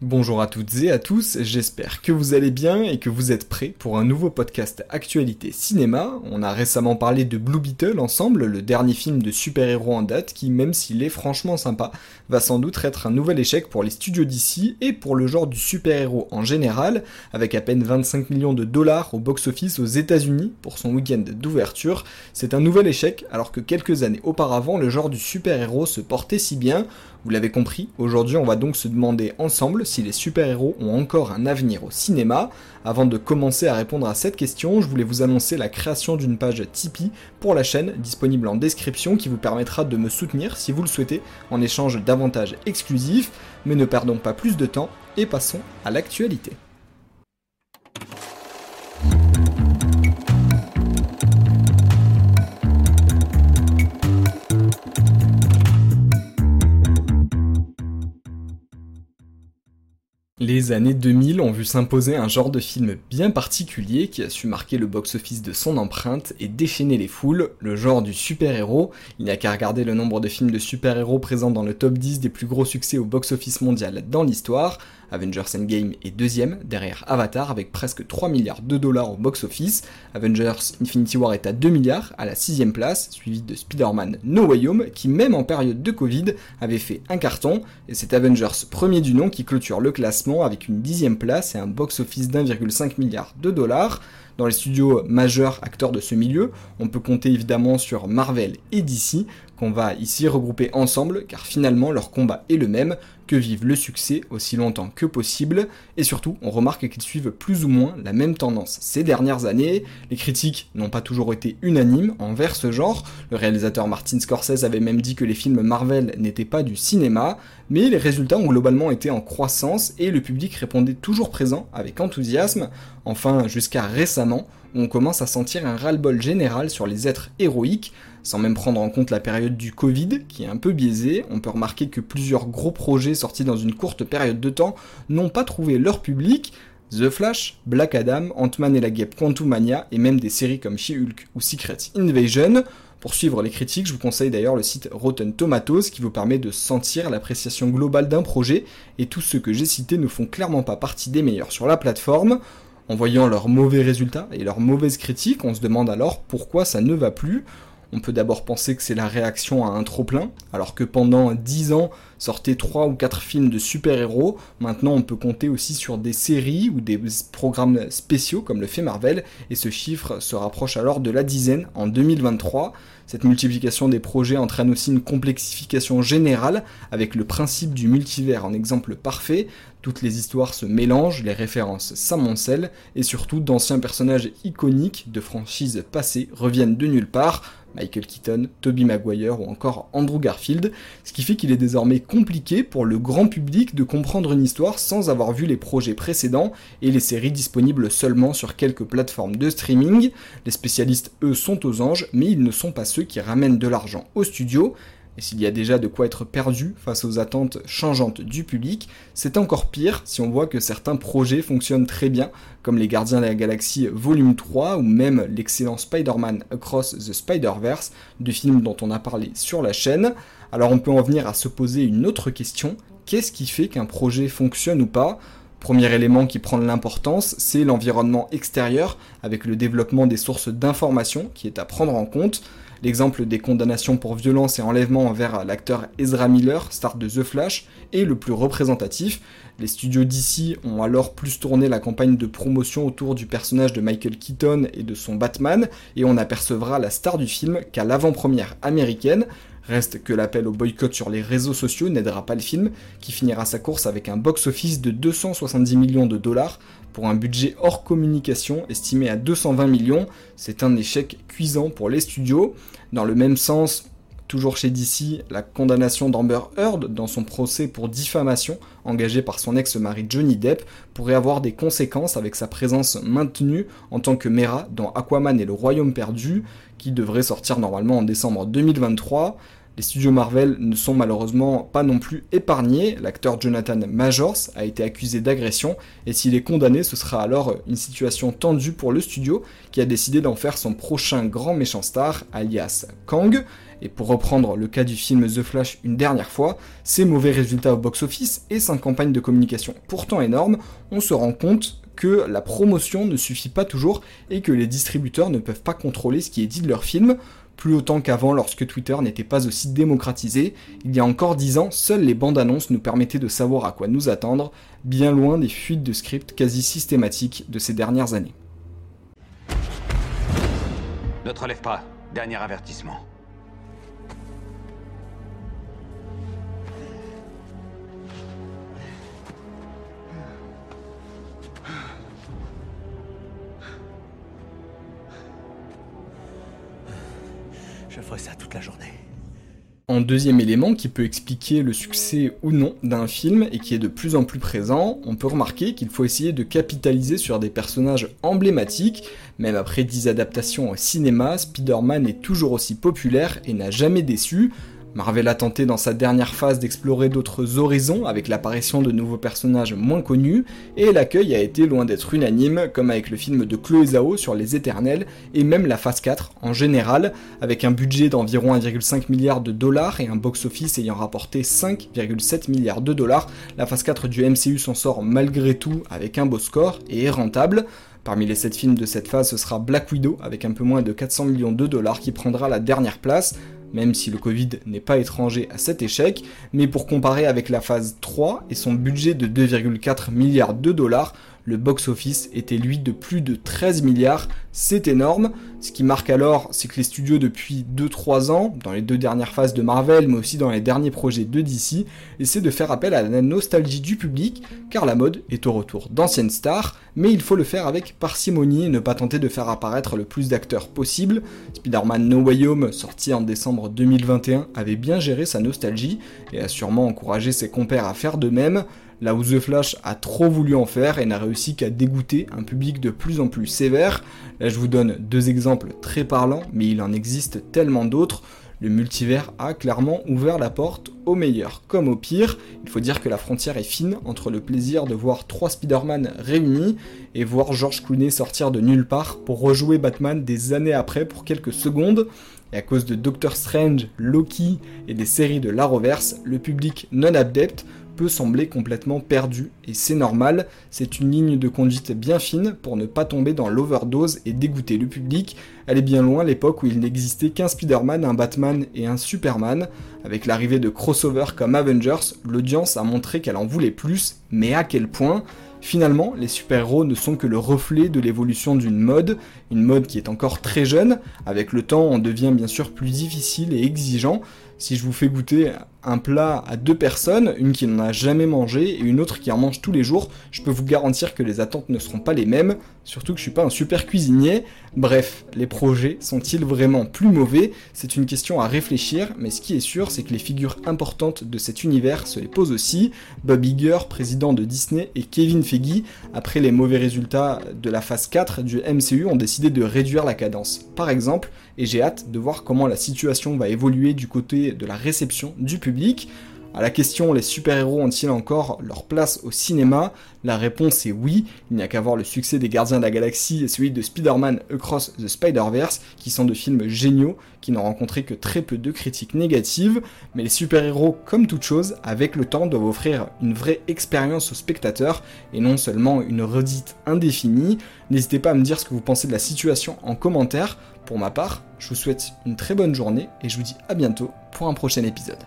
Bonjour à toutes et à tous, j'espère que vous allez bien et que vous êtes prêts pour un nouveau podcast Actualité Cinéma. On a récemment parlé de Blue Beetle ensemble, le dernier film de super-héros en date qui, même s'il est franchement sympa, va sans doute être un nouvel échec pour les studios d'ici et pour le genre du super-héros en général, avec à peine 25 millions de dollars au box-office aux États-Unis pour son week-end d'ouverture. C'est un nouvel échec alors que quelques années auparavant, le genre du super-héros se portait si bien. Vous l'avez compris, aujourd'hui on va donc se demander ensemble si les super-héros ont encore un avenir au cinéma. Avant de commencer à répondre à cette question, je voulais vous annoncer la création d'une page Tipeee pour la chaîne, disponible en description, qui vous permettra de me soutenir si vous le souhaitez, en échange d'avantages exclusifs. Mais ne perdons pas plus de temps et passons à l'actualité. Les années 2000 ont vu s'imposer un genre de film bien particulier qui a su marquer le box-office de son empreinte et déchaîner les foules, le genre du super-héros. Il n'y a qu'à regarder le nombre de films de super-héros présents dans le top 10 des plus gros succès au box-office mondial dans l'histoire. Avengers Endgame est deuxième, derrière Avatar avec presque 3 milliards de dollars au box-office. Avengers Infinity War est à 2 milliards, à la sixième place, suivi de Spider-Man No Way Home, qui même en période de Covid avait fait un carton, et c'est Avengers premier du nom qui clôture le classement avec une dixième place et un box-office d'1,5 milliard de dollars. Dans les studios majeurs acteurs de ce milieu, on peut compter évidemment sur Marvel et DC, qu'on va ici regrouper ensemble, car finalement leur combat est le même, que vivent le succès aussi longtemps que possible, et surtout on remarque qu'ils suivent plus ou moins la même tendance. Ces dernières années, les critiques n'ont pas toujours été unanimes envers ce genre, le réalisateur Martin Scorsese avait même dit que les films Marvel n'étaient pas du cinéma, mais les résultats ont globalement été en croissance et le public répondait toujours présent avec enthousiasme, enfin jusqu'à récemment, on commence à sentir un ras-le-bol général sur les êtres héroïques, sans même prendre en compte la période du Covid, qui est un peu biaisée, on peut remarquer que plusieurs gros projets sortis dans une courte période de temps n'ont pas trouvé leur public, The Flash, Black Adam, Ant-Man et la Guêpe Quantumania, et même des séries comme She-Hulk ou Secret Invasion. Pour suivre les critiques, je vous conseille d'ailleurs le site Rotten Tomatoes qui vous permet de sentir l'appréciation globale d'un projet, et tous ceux que j'ai cités ne font clairement pas partie des meilleurs sur la plateforme. En voyant leurs mauvais résultats et leurs mauvaises critiques, on se demande alors pourquoi ça ne va plus. On peut d'abord penser que c'est la réaction à un trop-plein, alors que pendant 10 ans sortaient 3 ou 4 films de super-héros, maintenant on peut compter aussi sur des séries ou des programmes spéciaux comme le fait Marvel, et ce chiffre se rapproche alors de la dizaine en 2023. Cette multiplication des projets entraîne aussi une complexification générale, avec le principe du multivers en exemple parfait, toutes les histoires se mélangent, les références s'amoncellent, et surtout d'anciens personnages iconiques de franchises passées reviennent de nulle part, Michael Keaton, Tobey Maguire ou encore Andrew Garfield, ce qui fait qu'il est désormais compliqué pour le grand public de comprendre une histoire sans avoir vu les projets précédents et les séries disponibles seulement sur quelques plateformes de streaming. Les spécialistes, eux, sont aux anges, mais ils ne sont pas ceux qui ramènent de l'argent au studio, et s'il y a déjà de quoi être perdu face aux attentes changeantes du public, c'est encore pire si on voit que certains projets fonctionnent très bien, comme les Gardiens de la Galaxie Volume 3 ou même l'excellent Spider-Man Across the Spider-Verse, du film dont on a parlé sur la chaîne. Alors on peut en venir à se poser une autre question, qu'est-ce qui fait qu'un projet fonctionne ou pas? Premier élément qui prend de l'importance, c'est l'environnement extérieur, avec le développement des sources d'information qui est à prendre en compte. L'exemple des condamnations pour violence et enlèvement envers l'acteur Ezra Miller, star de The Flash, est le plus représentatif. Les studios d'ici ont alors plus tourné la campagne de promotion autour du personnage de Michael Keaton et de son Batman, et on apercevra la star du film qu'à l'avant-première américaine. Reste que l'appel au boycott sur les réseaux sociaux n'aidera pas le film, qui finira sa course avec un box-office de 270 millions de dollars pour un budget hors communication estimé à 220 millions. C'est un échec cuisant pour les studios. Dans le même sens, toujours chez DC, la condamnation d'Amber Heard dans son procès pour diffamation engagé par son ex-mari Johnny Depp pourrait avoir des conséquences avec sa présence maintenue en tant que Mera dans Aquaman et le Royaume perdu, qui devrait sortir normalement en décembre 2023. Les studios Marvel ne sont malheureusement pas non plus épargnés. L'acteur Jonathan Majors a été accusé d'agression et s'il est condamné, ce sera alors une situation tendue pour le studio qui a décidé d'en faire son prochain grand méchant star, alias Kang. Et pour reprendre le cas du film The Flash une dernière fois, ses mauvais résultats au box-office et sa campagne de communication pourtant énorme, on se rend compte que la promotion ne suffit pas toujours et que les distributeurs ne peuvent pas contrôler ce qui est dit de leur film, plus autant qu'avant lorsque Twitter n'était pas aussi démocratisé. Il y a encore dix ans, seules les bandes annonces nous permettaient de savoir à quoi nous attendre, bien loin des fuites de scripts quasi systématiques de ces dernières années. Ne te relève pas, dernier avertissement. Je ferai ça toute la journée. En deuxième élément qui peut expliquer le succès ou non d'un film et qui est de plus en plus présent, on peut remarquer qu'il faut essayer de capitaliser sur des personnages emblématiques. Même après 10 adaptations au cinéma, Spider-Man est toujours aussi populaire et n'a jamais déçu. Marvel a tenté dans sa dernière phase d'explorer d'autres horizons avec l'apparition de nouveaux personnages moins connus, et l'accueil a été loin d'être unanime, comme avec le film de Chloé Zhao sur les Éternels, et même la phase 4 en général, avec un budget d'environ 1,5 milliard de dollars et un box-office ayant rapporté 5,7 milliards de dollars, la phase 4 du MCU s'en sort malgré tout avec un beau score et est rentable. Parmi les 7 films de cette phase, ce sera Black Widow avec un peu moins de 400 millions de dollars qui prendra la dernière place, même si le Covid n'est pas étranger à cet échec, mais pour comparer avec la phase 3 et son budget de 2,4 milliards de dollars, le box-office était lui de plus de 13 milliards, c'est énorme. Ce qui marque alors, c'est que les studios depuis 2-3 ans, dans les deux dernières phases de Marvel, mais aussi dans les derniers projets de DC, essaient de faire appel à la nostalgie du public, car la mode est au retour d'anciennes stars, mais il faut le faire avec parcimonie et ne pas tenter de faire apparaître le plus d'acteurs possible. Spider-Man No Way Home, sorti en décembre 2021, avait bien géré sa nostalgie et a sûrement encouragé ses compères à faire de même là où The Flash a trop voulu en faire et n'a réussi qu'à dégoûter un public de plus en plus sévère. Là je vous donne deux exemples très parlants, mais il en existe tellement d'autres. Le multivers a clairement ouvert la porte au meilleur comme au pire. Il faut dire que la frontière est fine entre le plaisir de voir trois Spider-Man réunis et voir George Clooney sortir de nulle part pour rejouer Batman des années après pour quelques secondes. Et à cause de Doctor Strange, Loki et des séries de l'Arrowverse, le public non adepte peut sembler complètement perdu, et c'est normal, c'est une ligne de conduite bien fine pour ne pas tomber dans l'overdose et dégoûter le public. Elle est bien loin l'époque où il n'existait qu'un Spider-Man, un Batman et un Superman. Avec l'arrivée de crossovers comme Avengers, l'audience a montré qu'elle en voulait plus, mais à quel point? Finalement, les super-héros ne sont que le reflet de l'évolution d'une mode, une mode qui est encore très jeune, avec le temps on devient bien sûr plus difficile et exigeant, si je vous fais goûter un plat à deux personnes, une qui n'en a jamais mangé et une autre qui en mange tous les jours, je peux vous garantir que les attentes ne seront pas les mêmes, surtout que je suis pas un super cuisinier. Bref, les projets sont-ils vraiment plus mauvais? C'est une question à réfléchir, mais ce qui est sûr, c'est que les figures importantes de cet univers se les posent aussi. Bob Iger, président de Disney, et Kevin Feige, après les mauvais résultats de la phase 4 du MCU, ont décidé de réduire la cadence. Par exemple, et j'ai hâte de voir comment la situation va évoluer du côté de la réception du public. À la question les super-héros ont-ils encore leur place au cinéma? La réponse est oui, il n'y a qu'à voir le succès des Gardiens de la Galaxie et celui de Spider-Man Across the Spider-Verse, qui sont de films géniaux, qui n'ont rencontré que très peu de critiques négatives, mais les super-héros, comme toute chose, avec le temps doivent offrir une vraie expérience aux spectateurs, et non seulement une redite indéfinie. N'hésitez pas à me dire ce que vous pensez de la situation en commentaire. Pour ma part, je vous souhaite une très bonne journée et je vous dis à bientôt pour un prochain épisode.